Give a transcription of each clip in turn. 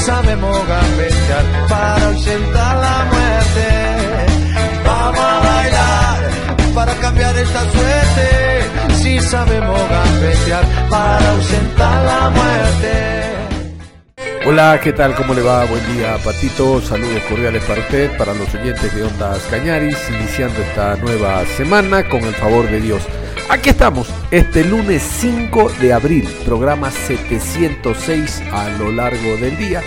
Sabemos gambetear para ausentar la muerte. Vamos a bailar para cambiar esta suerte. Si sabemos gambetear para ausentar la muerte. Hola, ¿qué tal? ¿Cómo le va? Buen día, Patito. Saludos cordiales para usted, para los oyentes de Ondas Cañaris, iniciando esta nueva semana con el favor de Dios. Aquí estamos, este lunes 5 de abril, programa 706 a lo largo del día.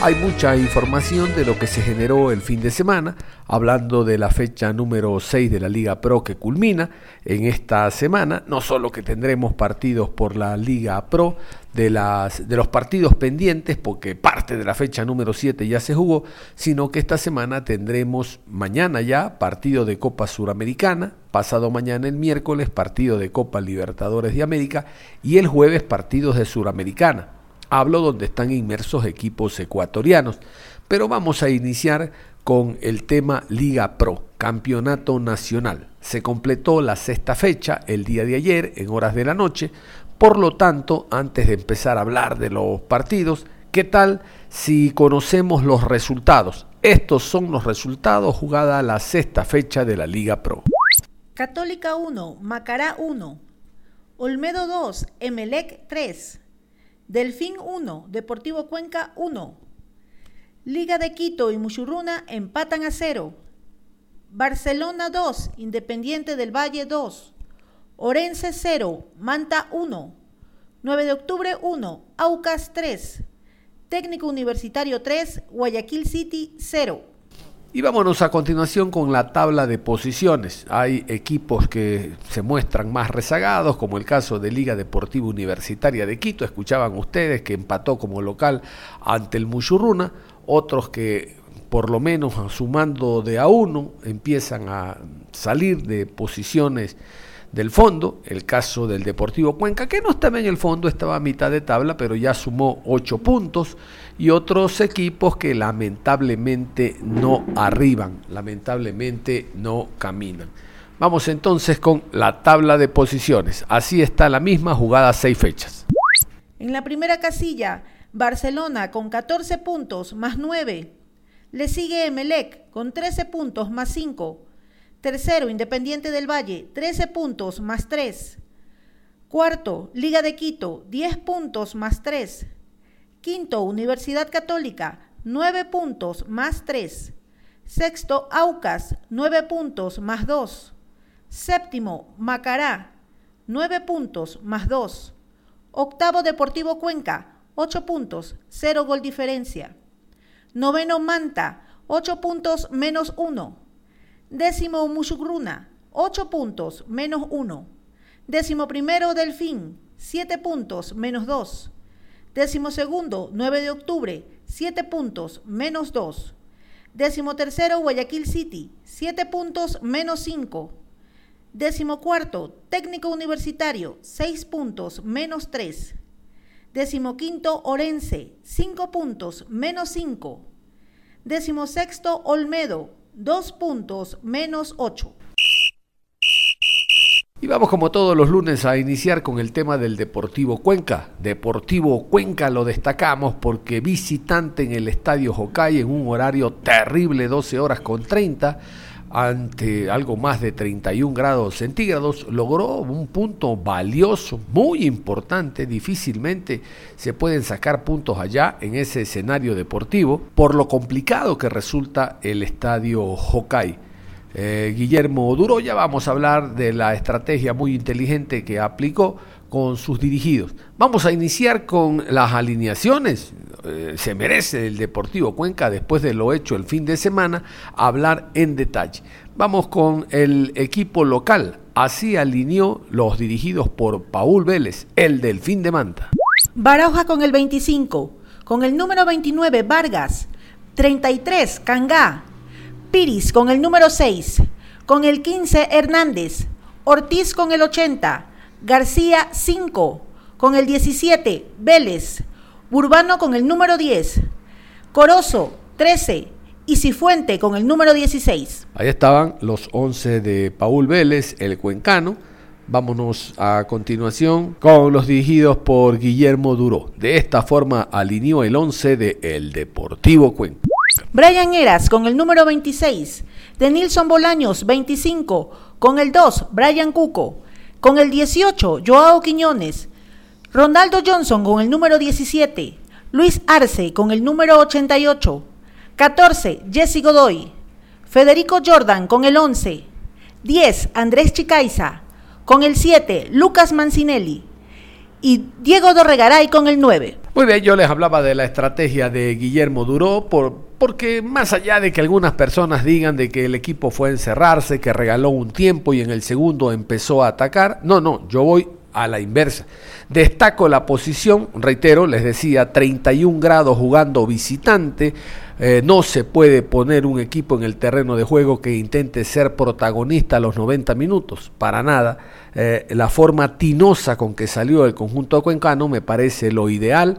Hay mucha información de lo que se generó el fin de semana, hablando de la fecha número 6 de la Liga Pro que culmina en esta semana. No solo que tendremos partidos por la Liga Pro, de, de los partidos pendientes, porque parte de la fecha número 7 ya se jugó, sino que esta semana tendremos mañana ya partido de Copa Suramericana, pasado mañana el miércoles partido de Copa Libertadores de América y el jueves partidos de Suramericana. Hablo donde están inmersos equipos ecuatorianos, pero vamos a iniciar con el tema Liga Pro, Campeonato Nacional. Se completó la sexta fecha el día de ayer en horas de la noche, por lo tanto, antes de empezar a hablar de los partidos, ¿qué tal si conocemos los resultados? Estos son los resultados jugada la sexta fecha de la Liga Pro. Católica 1, Macará 1, Olmedo 2, Emelec 3, Delfín 1, Deportivo Cuenca 1. Liga de Quito y Muchurruna empatan a 0. Barcelona 2, Independiente del Valle 2. Orense 0, Manta 1. 9 de octubre 1, Aucas 3. Técnico Universitario 3, Guayaquil City 0. Y vámonos a continuación con la tabla de posiciones. Hay equipos que se muestran más rezagados, como el caso de Liga Deportiva Universitaria de Quito. Escuchaban ustedes que empató como local ante el Muchurruna. Otros que, por lo menos sumando de a uno, empiezan a salir de posiciones del fondo, el caso del Deportivo Cuenca, que no estaba en el fondo, estaba a mitad de tabla, pero ya sumó ocho puntos, y otros equipos que lamentablemente no arriban, lamentablemente no caminan. Vamos entonces con la tabla de posiciones. Así está la misma jugada seis fechas. En la primera casilla, Barcelona con 14 puntos más 9. Le sigue Emelec con 13 puntos más 5. Tercero, Independiente del Valle, 13 puntos más 3. Cuarto, Liga de Quito, 10 puntos más 3. Quinto, Universidad Católica, 9 puntos más 3. Sexto, Aucas, 9 puntos más 2. Séptimo, Macará, 9 puntos más 2. Octavo, Deportivo Cuenca, 8 puntos, 0 gol diferencia. Noveno, Manta, 8 puntos menos 1. Décimo Musugruna, 8 puntos, menos 1. Décimo primero Delfín, 7 puntos, menos 2. Décimo segundo, 9 de octubre, 7 puntos, menos 2. Décimo tercero Guayaquil City, 7 puntos, menos 5. Décimo cuarto, Técnico Universitario, 6 puntos, menos 3. Décimo quinto, Orense, 5 puntos, menos 5. Décimo sexto, Olmedo, dos puntos menos ocho. Y vamos como todos los lunes a iniciar con el tema del Deportivo Cuenca. Deportivo Cuenca lo destacamos porque visitante en el Estadio Hokai en un horario terrible, 12 horas con 30, ante algo más de 31 grados centígrados, logró un punto valioso, muy importante, difícilmente se pueden sacar puntos allá en ese escenario deportivo, por lo complicado que resulta el estadio Hokai. Eh, Guillermo Duro, ya vamos a hablar de la estrategia muy inteligente que aplicó con sus dirigidos. Vamos a iniciar con las alineaciones. Eh, se merece el Deportivo Cuenca después de lo hecho el fin de semana, hablar en detalle. Vamos con el equipo local. Así alineó los dirigidos por Paul Vélez, el del fin de Manta. Barauja con el 25, con el número 29 Vargas, 33 Cangá, Piris con el número 6, con el 15 Hernández, Ortiz con el 80, García 5, con el 17 Vélez, Urbano con el número 10, Corozo 13 y Cifuente con el número 16. Ahí estaban los 11 de Paul Vélez, el cuencano. Vámonos a continuación con los dirigidos por Guillermo Duró. De esta forma alineó el 11 de El Deportivo Cuenca. Brian Eras con el número 26, de Nilson Bolaños 25, con el 2 Brian Cuco, con el 18 Joao Quiñones, Ronaldo Johnson con el número 17, Luis Arce con el número 88, 14 Jesse Godoy, Federico Jordan con el 11, 10 Andrés Chicaiza, con el 7 Lucas Mancinelli y Diego Dorregaray con el 9. Muy bien, yo les hablaba de la estrategia de Guillermo Duró por porque más allá de que algunas personas digan de que el equipo fue encerrarse, que regaló un tiempo y en el segundo empezó a atacar, no, no, yo voy a la inversa. Destaco la posición, reitero, les decía, 31 grados jugando visitante. Eh, no se puede poner un equipo en el terreno de juego que intente ser protagonista a los 90 minutos, para nada. Eh, la forma tinosa con que salió el conjunto cuencano me parece lo ideal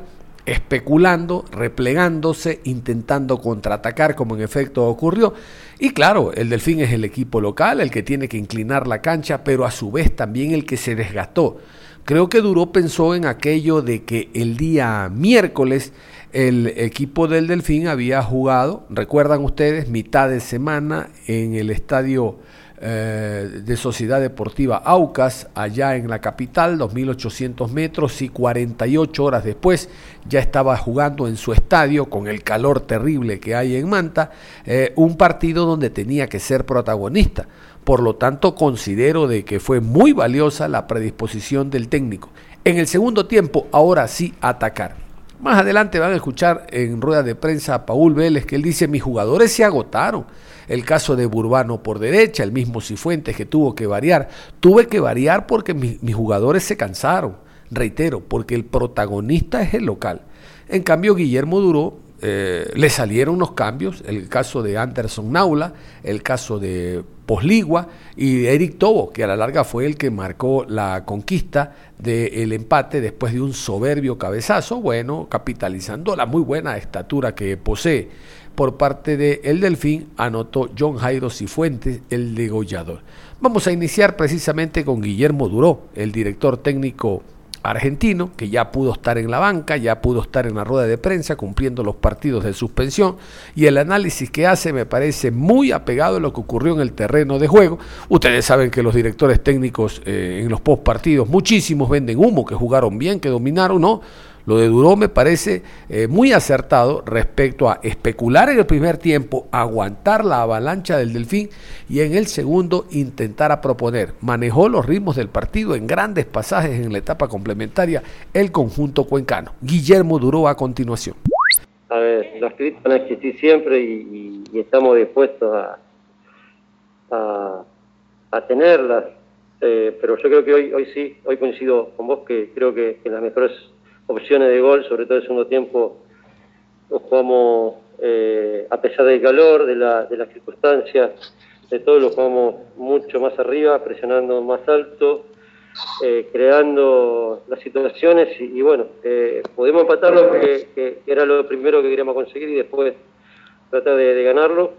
especulando, replegándose, intentando contraatacar como en efecto ocurrió. Y claro, el Delfín es el equipo local, el que tiene que inclinar la cancha, pero a su vez también el que se desgastó. Creo que Duró pensó en aquello de que el día miércoles el equipo del Delfín había jugado, recuerdan ustedes, mitad de semana en el estadio eh, de Sociedad Deportiva Aucas, allá en la capital, 2.800 metros y 48 horas después ya estaba jugando en su estadio con el calor terrible que hay en Manta, eh, un partido donde tenía que ser protagonista. Por lo tanto, considero de que fue muy valiosa la predisposición del técnico. En el segundo tiempo, ahora sí atacar. Más adelante van a escuchar en rueda de prensa a Paul Vélez que él dice, mis jugadores se agotaron el caso de Burbano por derecha, el mismo Cifuentes que tuvo que variar. Tuve que variar porque mis jugadores se cansaron, reitero, porque el protagonista es el local. En cambio, Guillermo Duró eh, le salieron unos cambios, el caso de Anderson Naula, el caso de Posligua y Eric Tobo, que a la larga fue el que marcó la conquista del empate después de un soberbio cabezazo, bueno, capitalizando la muy buena estatura que posee por parte de El Delfín, anotó John Jairo Cifuentes, el degollador. Vamos a iniciar precisamente con Guillermo Duró, el director técnico argentino, que ya pudo estar en la banca, ya pudo estar en la rueda de prensa cumpliendo los partidos de suspensión y el análisis que hace me parece muy apegado a lo que ocurrió en el terreno de juego. Ustedes saben que los directores técnicos eh, en los post partidos, muchísimos venden humo, que jugaron bien, que dominaron, no lo de Duró me parece eh, muy acertado respecto a especular en el primer tiempo, aguantar la avalancha del Delfín y en el segundo intentar a proponer. Manejó los ritmos del partido en grandes pasajes en la etapa complementaria el conjunto cuencano. Guillermo Duró a continuación. A ver, las críticas van a existir siempre y, estamos dispuestos a, a, tenerlas, eh, pero yo creo que hoy, hoy sí, hoy coincido con vos que creo que, que las mejores opciones de gol, sobre todo en el segundo tiempo, nos jugamos eh, a pesar del calor, de, la, de las circunstancias, de todo, lo jugamos mucho más arriba, presionando más alto, eh, creando las situaciones y, bueno, eh, pudimos empatarlo porque era lo primero que queríamos conseguir y después tratar de, ganarlo.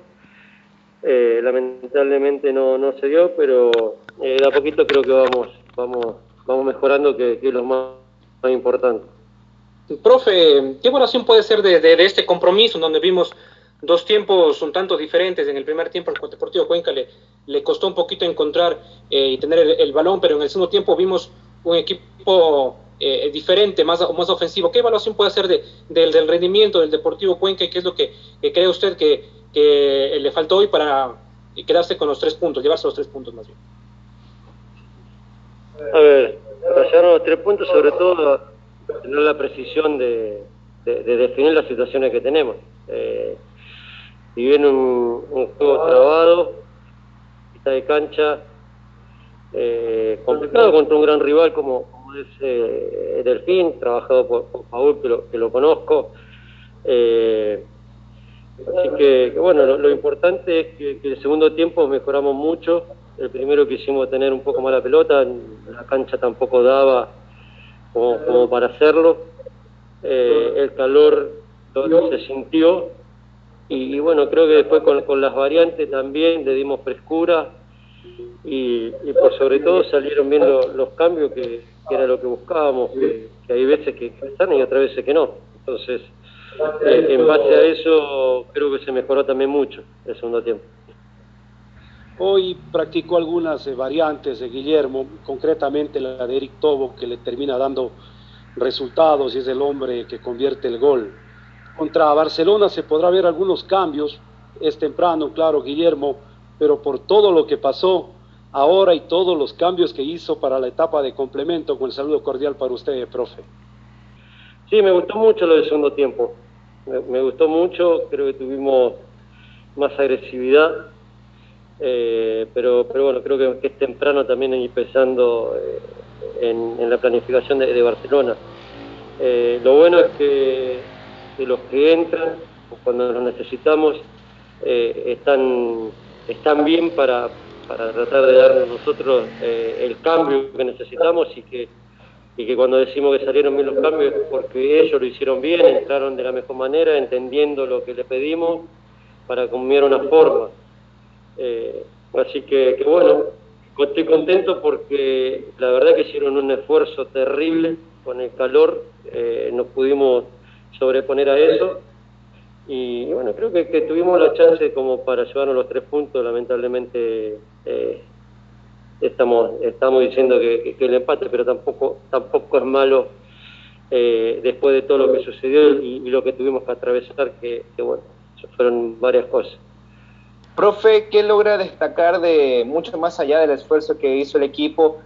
Eh, lamentablemente no, no se dio, pero de a poquito creo que vamos, vamos, vamos mejorando, que, que es lo más, más importante. Profe, ¿qué evaluación puede ser de, este compromiso donde vimos dos tiempos un tanto diferentes? En el primer tiempo el Deportivo Cuenca le, costó un poquito encontrar eh, y tener el, balón, pero en el segundo tiempo vimos un equipo eh, diferente, más, más ofensivo. ¿Qué evaluación puede hacer del, rendimiento del Deportivo Cuenca y qué es lo que, cree usted que, le faltó hoy para quedarse con los tres puntos, llevarse los tres puntos más bien? A ver, llegar los tres puntos, sobre todo tener la precisión de, definir las situaciones que tenemos. Eh, si bien un, juego trabado, está de cancha, eh, complicado contra un gran rival como, es eh, Delfín, trabajado por, por Paul, que lo, que lo conozco. Eh, así que, bueno, lo, importante es que, que, el segundo tiempo mejoramos mucho. El primero quisimos tener un poco más la pelota, la cancha tampoco daba como, para hacerlo. Eh, el calor se sintió y, bueno, creo que después con, con las variantes también le dimos frescura y, por sobre todo salieron bien los cambios que, era lo que buscábamos, que, hay veces que están y otras veces que no. Entonces, eh, en base a eso creo que se mejoró también mucho el segundo tiempo. Hoy practicó algunas eh, variantes de Guillermo, concretamente la de Eric Tobo, que le termina dando resultados y es el hombre que convierte el gol. Contra Barcelona se podrá ver algunos cambios, es temprano, claro, Guillermo, pero por todo lo que pasó ahora y todos los cambios que hizo para la etapa de complemento, con el saludo cordial para usted, profe. Sí, me gustó mucho lo del segundo tiempo. Me, gustó mucho, creo que tuvimos más agresividad, eh, pero, pero bueno, creo que, es temprano también ir pensando eh, en, la planificación de, Barcelona. Eh, lo bueno es que, que, los que entran, cuando los necesitamos, están están bien para, tratar de darnos nosotros el cambio que necesitamos y que, y que cuando decimos que salieron bien los cambios es porque ellos lo hicieron bien, entraron de la mejor manera, entendiendo lo que le pedimos para cambiar una forma. Eh, así que, bueno, estoy contento porque la verdad que hicieron un esfuerzo terrible con el calor, eh, nos pudimos sobreponer a eso y bueno, creo que, tuvimos la chance como para llevarnos los tres puntos, lamentablemente eh, estamos estamos diciendo que, el empate, pero tampoco tampoco es malo eh, después de todo lo que sucedió y, lo que tuvimos que atravesar, que, que bueno, fueron varias cosas. Profe, ¿qué logra destacar de mucho más allá del esfuerzo que hizo el equipo?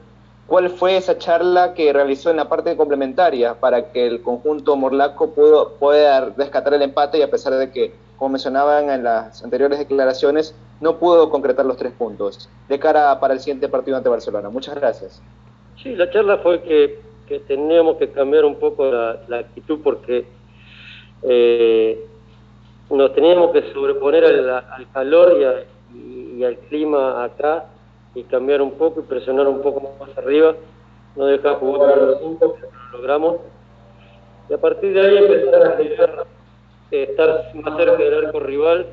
¿Cuál fue esa charla que realizó en la parte complementaria para que el conjunto morlaco pudo, pueda rescatar el empate y a pesar de que, como mencionaban en las anteriores declaraciones, no pudo concretar los tres puntos de cara para el siguiente partido ante Barcelona? Muchas gracias. Sí, la charla fue que, teníamos que cambiar un poco la, actitud porque eh, nos teníamos que sobreponer al, calor y al clima acá y cambiar un poco y presionar un poco más arriba, no dejar jugar a los cinco, lo logramos. Y a partir de ahí empezar a eh, estar más cerca del arco rival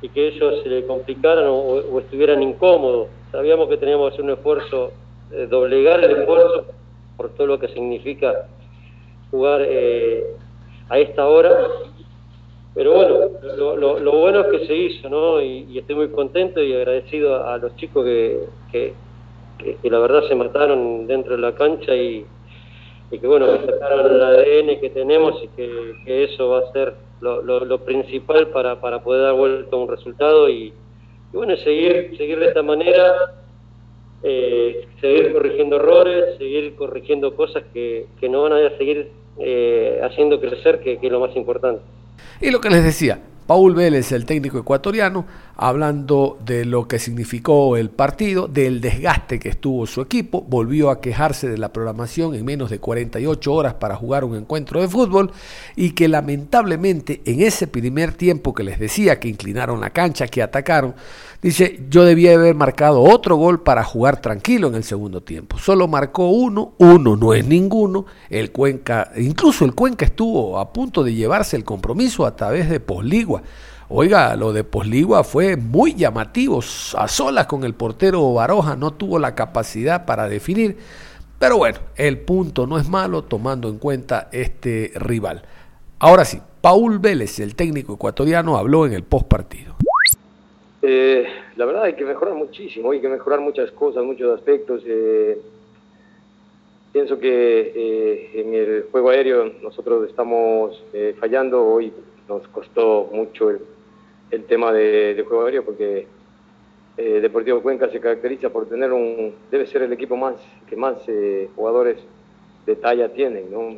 y que ellos se le complicaran o, estuvieran incómodos. Sabíamos que teníamos que hacer un esfuerzo, eh, doblegar el esfuerzo por todo lo que significa jugar eh, a esta hora pero bueno, lo, lo, bueno es que se hizo, ¿no? Y, estoy muy contento y agradecido a, los chicos que, que, la verdad se mataron dentro de la cancha y, que bueno, que sacaron el ADN que tenemos y que, eso va a ser lo, principal para, para poder dar vuelta a un resultado y, bueno, seguir, seguir de esta manera, eh, seguir corrigiendo errores, seguir corrigiendo cosas que, que nos van a seguir eh, haciendo crecer, que es lo más importante. Y lo que les decía, Paul Vélez, el técnico ecuatoriano, hablando de lo que significó el partido, del desgaste que estuvo su equipo, volvió a quejarse de la programación en menos de 48 horas para jugar un encuentro de fútbol y que lamentablemente en ese primer tiempo que les decía que inclinaron la cancha, que atacaron, dice, yo debía haber marcado otro gol para jugar tranquilo en el segundo tiempo. Solo marcó uno, uno no es ninguno, el Cuenca, incluso el Cuenca estuvo a punto de llevarse el compromiso a través de Posligua Oiga, lo de Posligua fue muy llamativo. A solas con el portero Baroja no tuvo la capacidad para definir. Pero bueno, el punto no es malo tomando en cuenta este rival. Ahora sí, Paul Vélez, el técnico ecuatoriano, habló en el post partido. Eh, la verdad hay que mejorar muchísimo, hay que mejorar muchas cosas, muchos aspectos. Eh, pienso que eh, en el juego aéreo nosotros estamos fallando, hoy nos costó mucho el, tema de, juego aéreo porque Deportivo Cuenca se caracteriza por tener un, debe ser el equipo más que más jugadores de talla tienen, ¿no?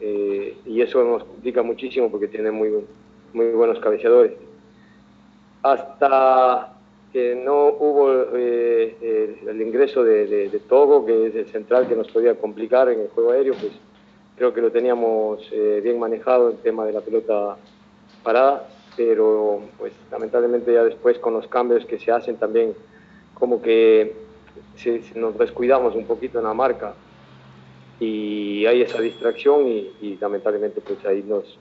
Y eso nos complica muchísimo porque tienen muy, muy buenos cabeceadores. Hasta que no hubo eh, el, ingreso de, Togo, que es el central que nos podía complicar en el juego aéreo, pues creo que lo teníamos eh, bien manejado el tema de la pelota parada, pero pues lamentablemente ya después con los cambios que se hacen también como que nos descuidamos un poquito en la marca y hay esa distracción y, lamentablemente pues ahí nos,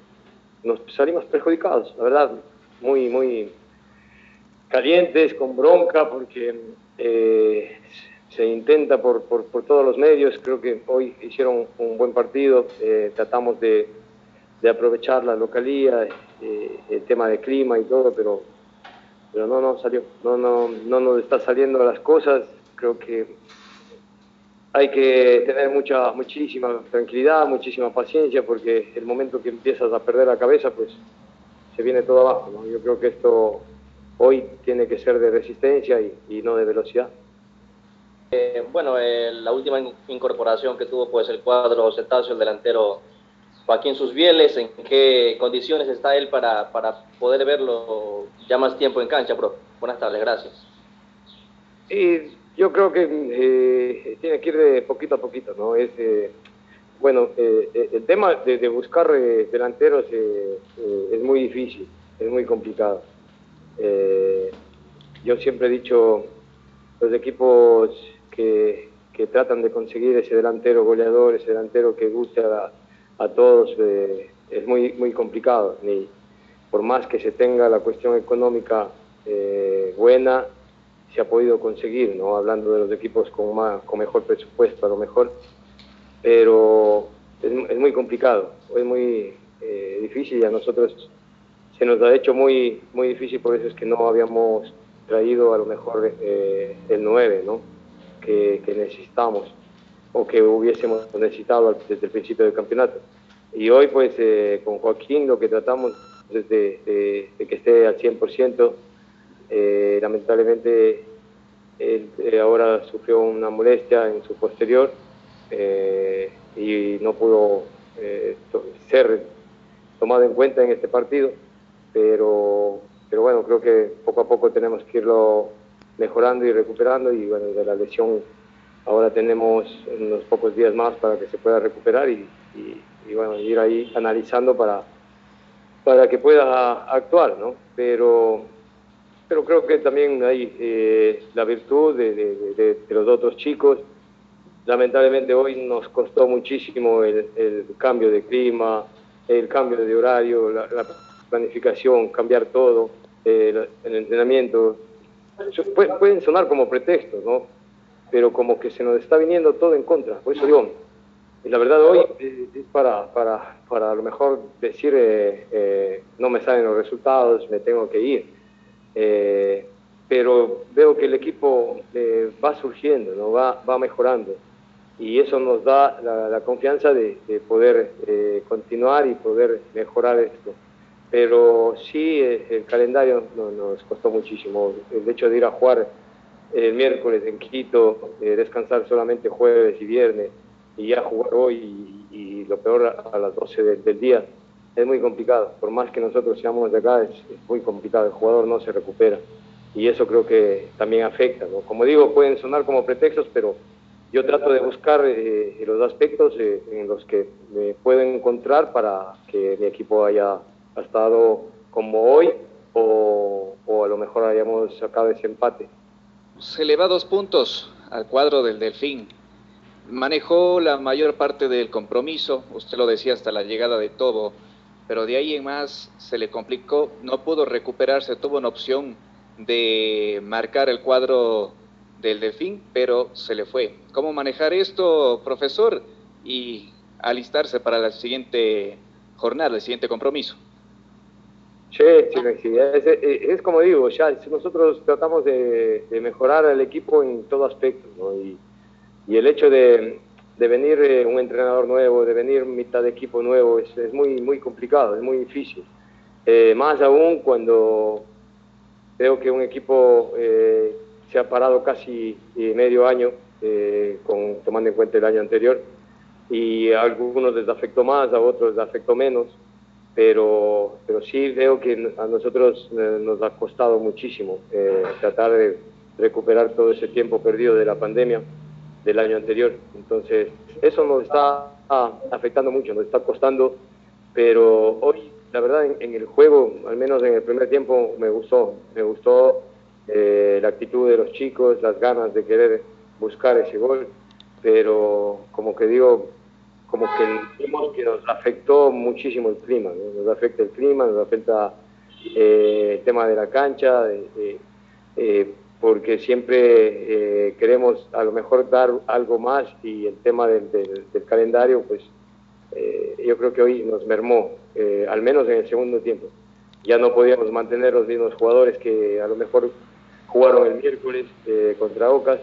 nos salimos perjudicados, la verdad, muy, muy calientes, con bronca, porque eh, se intenta por, por, por, todos los medios, creo que hoy hicieron un buen partido, eh, tratamos de, de, aprovechar la localía, eh, el tema de clima y todo, pero, pero no, no salió, no, no, no nos está saliendo las cosas, creo que hay que tener mucha, muchísima tranquilidad, muchísima paciencia, porque el momento que empiezas a perder la cabeza, pues se viene todo abajo. Yo creo que esto hoy tiene que ser de resistencia y, no de velocidad. Eh, bueno, eh, la última incorporación que tuvo pues el cuadro cetáceo, el delantero Joaquín Susbieles, ¿en qué condiciones está él para, para poder verlo ya más tiempo en cancha, bro? Buenas tardes, gracias. Y yo creo que eh, tiene que ir de poquito a poquito, ¿no? Es, eh, bueno, eh, el tema de, buscar delanteros es muy difícil, es muy complicado. Yo siempre he dicho, los equipos que, que, tratan de conseguir ese delantero goleador, ese delantero que guste a, todos, es muy, muy complicado. Ni, por más que se tenga la cuestión económica buena, se ha podido conseguir, ¿no? hablando de los equipos con, más, con mejor presupuesto a lo mejor, pero es, muy complicado, es muy eh, difícil y a nosotros se nos ha hecho muy, muy difícil, por eso es que no habíamos traído a lo mejor eh, el 9 ¿no? que, necesitamos o que hubiésemos necesitado desde el principio del campeonato. Y hoy pues eh, con Joaquín lo que tratamos es de, que esté al 100%, eh, lamentablemente él eh, ahora sufrió una molestia en su posterior y no pudo ser tomado en cuenta en este partido, pero, pero bueno, creo que poco a poco tenemos que irlo mejorando y recuperando y bueno, de la lesión ahora tenemos unos pocos días más para que se pueda recuperar y, y, bueno, ir ahí analizando para, para que pueda actuar, ¿no? Pero pero creo que también hay eh, la virtud de, los otros chicos. Lamentablemente hoy nos costó muchísimo el, cambio de clima, el cambio de horario, la, planificación, cambiar todo, el, entrenamiento. pueden sonar como pretextos, ¿no? Pero como que se nos está viniendo todo en contra. Por eso digo, y la verdad hoy eh, es para, para, para a lo mejor decir, eh, no me salen los resultados, me tengo que ir eh, pero veo que el equipo eh, va surgiendo, ¿no? va, va mejorando y eso nos da la, confianza de, poder eh, continuar y poder mejorar esto. Pero sí, el calendario nos costó muchísimo. El hecho de ir a jugar el miércoles en Quito, descansar solamente jueves y viernes y ya jugar hoy y, lo peor a, las 12 del día, es muy complicado. Por más que nosotros seamos de acá, es, muy complicado. El jugador no se recupera. Y eso creo que también afecta. ¿no? Como digo, pueden sonar como pretextos, pero yo trato de buscar eh, los aspectos eh, en los que me puedo encontrar para que mi equipo haya estado como hoy o, a lo mejor hayamos sacado ese empate. Se le va dos puntos al cuadro del Delfín. Manejó la mayor parte del compromiso, usted lo decía hasta la llegada de todo pero de ahí en más se le complicó, no pudo recuperarse, tuvo una opción de marcar el cuadro del delfín, pero se le fue. ¿Cómo manejar esto, profesor? Y alistarse para la siguiente jornada, el siguiente compromiso. Sí, sí, sí. Es, como digo, ya nosotros tratamos de, mejorar al equipo en todo aspecto, ¿no? y, el hecho de, de venir eh, un entrenador nuevo, de venir mitad de equipo nuevo, es, es muy, muy complicado, es muy difícil. Eh, más aún cuando veo que un equipo eh, se ha parado casi medio año, con, tomando en cuenta el año anterior, y a algunos les afectó más, a otros les afectó menos, pero, pero sí veo que a nosotros eh, nos ha costado muchísimo eh, tratar de recuperar todo ese tiempo perdido de la pandemia del año anterior. Entonces, eso nos está afectando mucho, nos está costando, pero hoy, la verdad, en, el juego, al menos en el primer tiempo, me gustó, me gustó eh, la actitud de los chicos, las ganas de querer buscar ese gol, pero como que digo, como que que nos afectó muchísimo el clima, nos afecta el clima, nos afecta eh, el tema de la cancha, eh, porque siempre eh, queremos a lo mejor dar algo más y el tema del, calendario, pues yo creo que hoy nos mermó, al menos en el segundo tiempo. Ya no podíamos mantener los mismos jugadores que a lo mejor jugaron el miércoles contra Ocas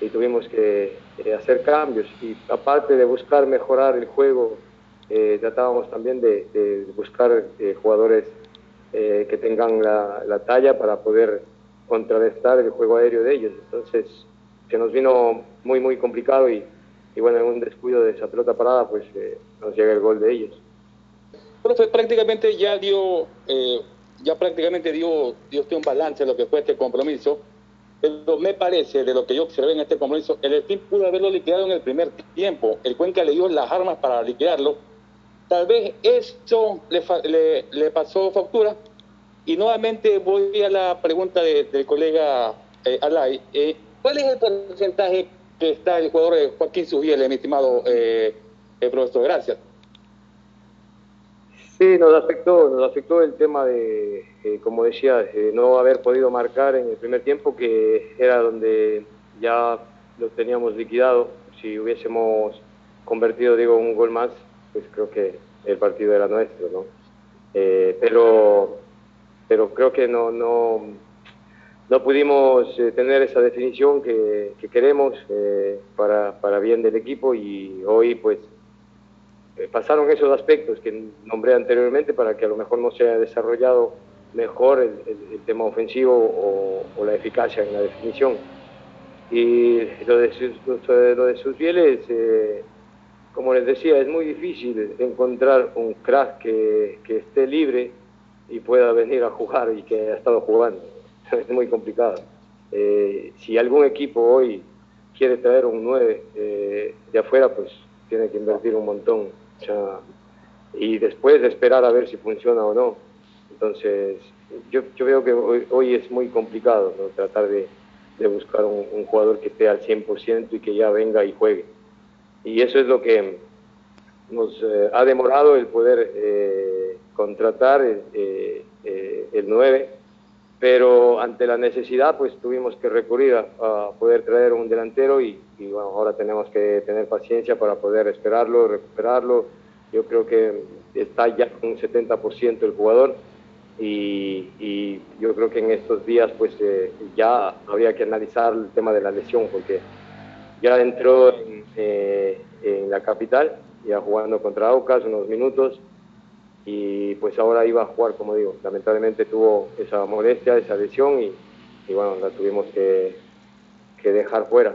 y tuvimos que eh, hacer cambios. Y aparte de buscar mejorar el juego, eh, tratábamos también de, buscar eh, jugadores que tengan la, talla para poder contrarrestar el juego aéreo de ellos. Entonces, se nos vino muy, muy complicado y, y bueno, en un descuido de esa pelota parada, pues nos llega el gol de ellos. Profe, prácticamente ya dio, ya prácticamente dio, dio un balance de lo que fue este compromiso pero me parece, de lo que yo observé en este compromiso, el Spin pudo haberlo liquidado en el primer tiempo. El Cuenca le dio las armas para liquidarlo. Tal vez esto le, le, pasó factura. Y nuevamente voy a la pregunta del colega eh, Alay. Eh, ¿Cuál es el porcentaje que está el jugador eh, Joaquín Subiel, mi estimado eh, profesor? Gracias. Sí, nos afectó, nos afectó el tema de, eh, como decía, no haber podido marcar en el primer tiempo, que era donde ya lo teníamos liquidado. Si hubiésemos convertido, digo, un gol más, pues creo que el partido era nuestro, ¿no? Eh, pero, pero creo que no, no, pudimos eh, tener esa definición que, que queremos para, para bien del equipo y hoy, pues, eh, pasaron esos aspectos que nombré anteriormente para que a lo mejor no se haya desarrollado mejor el, tema ofensivo o, la eficacia en la definición. Y lo de sus, lo eh, como les decía, es muy difícil encontrar un crack que, que, esté libre y pueda venir a jugar y que ha estado jugando. Es muy complicado. Eh, si algún equipo hoy quiere traer un 9 de afuera, pues tiene que invertir un montón y después esperar a ver si funciona o no. Entonces, yo, yo veo que hoy, es muy complicado tratar de, de buscar un, jugador que esté al 100% y que ya venga y juegue. Y eso es lo que nos eh, ha demorado el poder eh, contratar eh, el 9, pero ante la necesidad pues tuvimos que recurrir a, poder traer un delantero y, bueno, ahora tenemos que tener paciencia para poder esperarlo, recuperarlo. Yo creo que está ya con un 70% el jugador y, yo creo que en estos días pues eh, ya habría que analizar el tema de la lesión porque ya entró en, eh, la capital, ya jugando contra Aucas unos minutos y pues ahora iba a jugar, como digo, lamentablemente tuvo esa molestia, esa lesión y, bueno, la tuvimos que dejar fuera.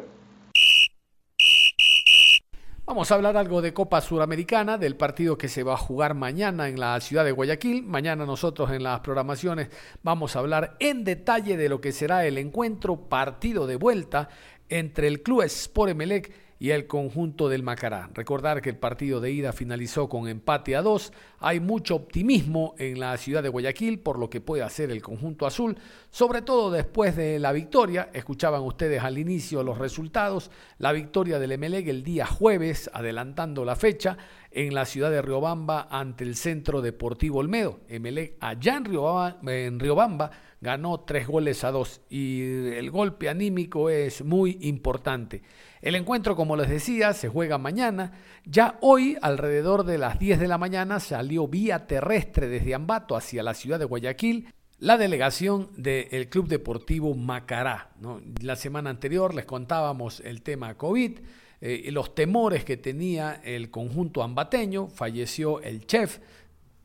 Vamos a hablar algo de Copa Suramericana, del partido que se va a jugar mañana en la ciudad de Guayaquil. Mañana nosotros en las programaciones vamos a hablar en detalle de lo que será el encuentro partido de vuelta entre el Club Sport Emelec y el conjunto del Macará. Recordar que el partido de ida finalizó con empate a dos. Hay mucho optimismo en la ciudad de Guayaquil por lo que puede hacer el conjunto azul, sobre todo después de la victoria. Escuchaban ustedes al inicio los resultados. La victoria del Emelec el día jueves, adelantando la fecha, en la ciudad de Riobamba ante el Centro Deportivo Olmedo. Emelec allá en Riobamba, en Riobamba ganó tres goles a dos y el golpe anímico es muy importante. El encuentro, como les decía, se juega mañana. Ya hoy, alrededor de las 10 de la mañana, salió vía terrestre desde Ambato hacia la ciudad de Guayaquil la delegación del Club Deportivo Macará. La semana anterior les contábamos el tema COVID, eh, los temores que tenía el conjunto ambateño, falleció el chef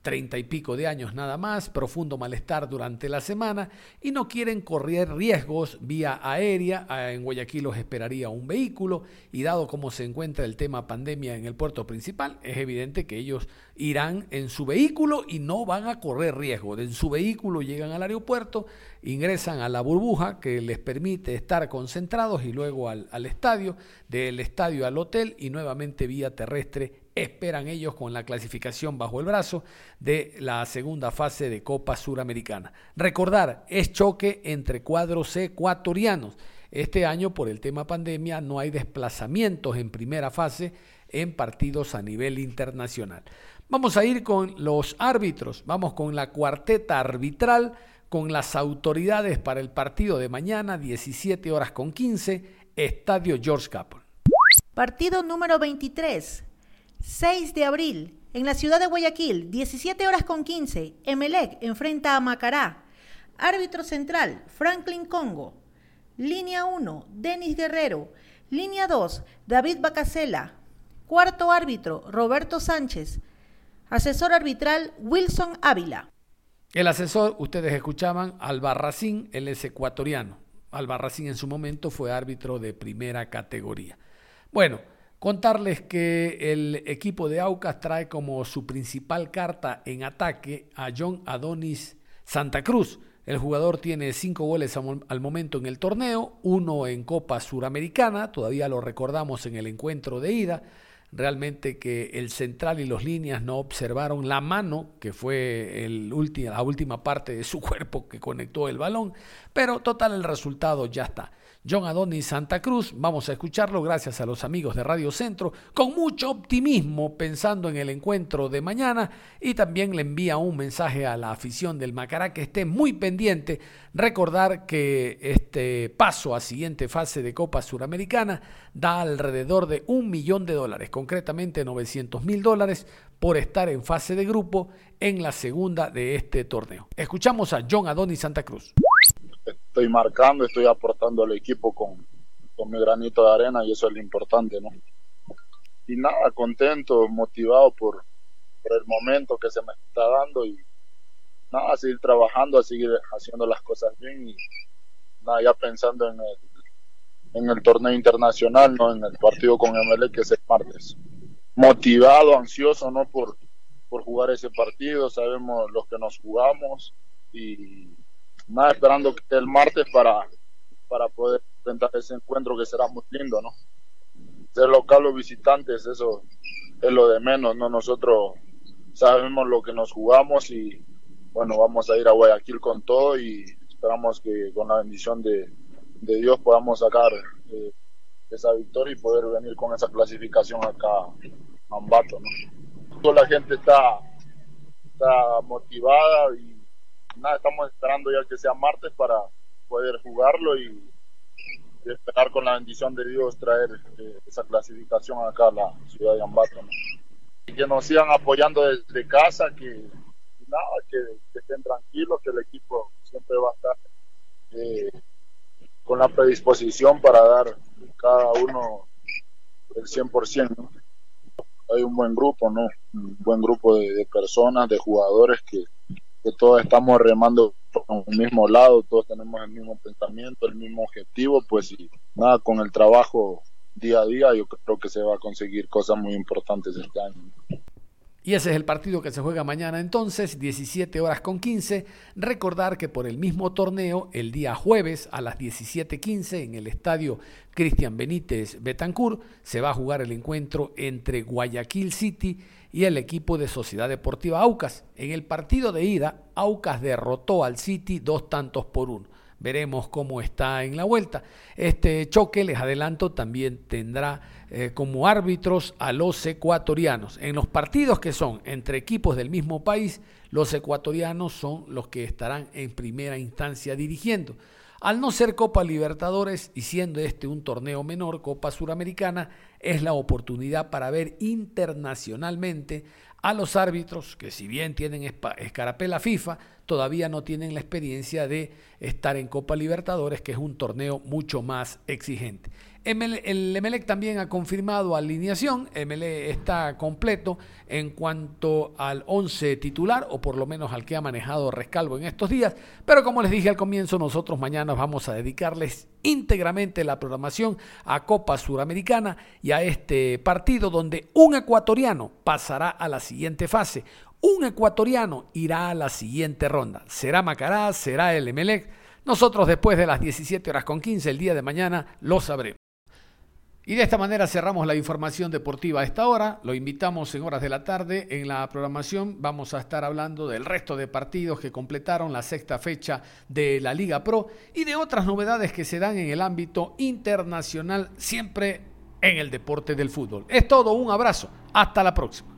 treinta y pico de años nada más, profundo malestar durante la semana y no quieren correr riesgos vía aérea. Ah, en Guayaquil los esperaría un vehículo y dado cómo se encuentra el tema pandemia en el puerto principal, es evidente que ellos irán en su vehículo y no van a correr riesgo. En su vehículo llegan al aeropuerto, ingresan a la burbuja que les permite estar concentrados y luego al, al estadio, del estadio al hotel y nuevamente vía terrestre esperan ellos con la clasificación bajo el brazo de la segunda fase de Copa Suramericana. Recordar, es choque entre cuadros ecuatorianos. Este año, por el tema pandemia, no hay desplazamientos en primera fase en partidos a nivel internacional. Vamos a ir con los árbitros, vamos con la cuarteta arbitral, con las autoridades para el partido de mañana, 17 horas con 15, Estadio George Capel. Partido número 23, 6 de abril, en la ciudad de Guayaquil, 17 horas con 15, Emelec enfrenta a Macará. Árbitro central, Franklin Congo. Línea 1, Denis Guerrero. Línea 2, David Bacasela. Cuarto árbitro, Roberto Sánchez. Asesor arbitral, Wilson Ávila. El asesor, ustedes escuchaban, Albarracín, él es ecuatoriano. Albarracín en su momento fue árbitro de primera categoría. Bueno, Contarles que el equipo de Aucas trae como su principal carta en ataque a John Adonis Santa Cruz. El jugador tiene cinco goles al momento en el torneo, uno en Copa Suramericana, todavía lo recordamos en el encuentro de ida. Realmente que el central y los líneas no observaron la mano, que fue la última parte de su cuerpo que conectó el balón, pero total el resultado ya está. John Adonis Santa Cruz. Vamos a escucharlo gracias a los amigos de Radio Centro, con mucho optimismo pensando en el encuentro de mañana y también le envía un mensaje a la afición del Macará que esté muy pendiente. Recordar que este paso a siguiente fase de Copa Suramericana da alrededor de un millón de dólares, concretamente 900 mil dólares por estar en fase de grupo en la segunda de este torneo. Escuchamos a John Adonis Santa Cruz estoy marcando, estoy aportando al equipo con, con mi granito de arena y eso es lo importante, ¿no? Y nada, contento, motivado por, por el momento que se me está dando y nada, a seguir trabajando, a seguir haciendo las cosas bien y nada, ya pensando en el, en el torneo internacional, ¿no? En el partido con ML que es el martes. Motivado, ansioso, ¿no? Por, por jugar ese partido, sabemos los que nos jugamos y nada, esperando que el martes para, para poder enfrentar ese encuentro que será muy lindo, ¿no? Ser local o visitantes, eso es lo de menos, ¿no? Nosotros sabemos lo que nos jugamos y, bueno, vamos a ir a Guayaquil con todo y esperamos que con la bendición de, de Dios podamos sacar eh, esa victoria y poder venir con esa clasificación acá a Ambato, ¿no? Toda la gente está, está motivada y nada, estamos esperando ya que sea martes para poder jugarlo y, esperar con la bendición de Dios traer eh, esa clasificación acá a la ciudad de Ambato. Y que nos sigan apoyando desde casa, que nada, que, estén tranquilos, que el equipo siempre va a estar eh, con la predisposición para dar cada uno el 100%. ¿no? Hay un buen grupo, ¿no? Un buen grupo de personas, de jugadores que, que todos estamos remando por un mismo lado, todos tenemos el mismo pensamiento, el mismo objetivo, pues y nada, con el trabajo día a día yo creo que se va a conseguir cosas muy importantes este año. Y ese es el partido que se juega mañana entonces, 17 horas con 15. Recordar que por el mismo torneo, el día jueves a las 17.15 en el estadio Cristian Benítez Betancourt, se va a jugar el encuentro entre Guayaquil City y el equipo de Sociedad Deportiva Aucas. En el partido de ida, Aucas derrotó al City dos tantos por uno. Veremos cómo está en la vuelta. Este choque, les adelanto, también tendrá eh, como árbitros a los ecuatorianos. En los partidos que son entre equipos del mismo país, los ecuatorianos son los que estarán en primera instancia dirigiendo. Al no ser Copa Libertadores y siendo este un torneo menor, Copa Suramericana, es la oportunidad para ver internacionalmente a los árbitros que si bien tienen escarapela FIFA, todavía no tienen la experiencia de estar en Copa Libertadores, que es un torneo mucho más exigente. El Emelec también ha confirmado alineación, Emelec está completo en cuanto al 11 titular, o por lo menos al que ha manejado Rescalvo en estos días, pero como les dije al comienzo, nosotros mañana vamos a dedicarles íntegramente la programación a Copa Suramericana y a este partido donde un ecuatoriano pasará a la siguiente fase, un ecuatoriano irá a la siguiente ronda. ¿Será Macará? ¿Será el Emelec? Nosotros después de las 17 horas con 15 el día de mañana lo sabremos. Y de esta manera cerramos la información deportiva a esta hora. Lo invitamos en horas de la tarde. En la programación vamos a estar hablando del resto de partidos que completaron la sexta fecha de la Liga Pro y de otras novedades que se dan en el ámbito internacional, siempre en el deporte del fútbol. Es todo, un abrazo. Hasta la próxima.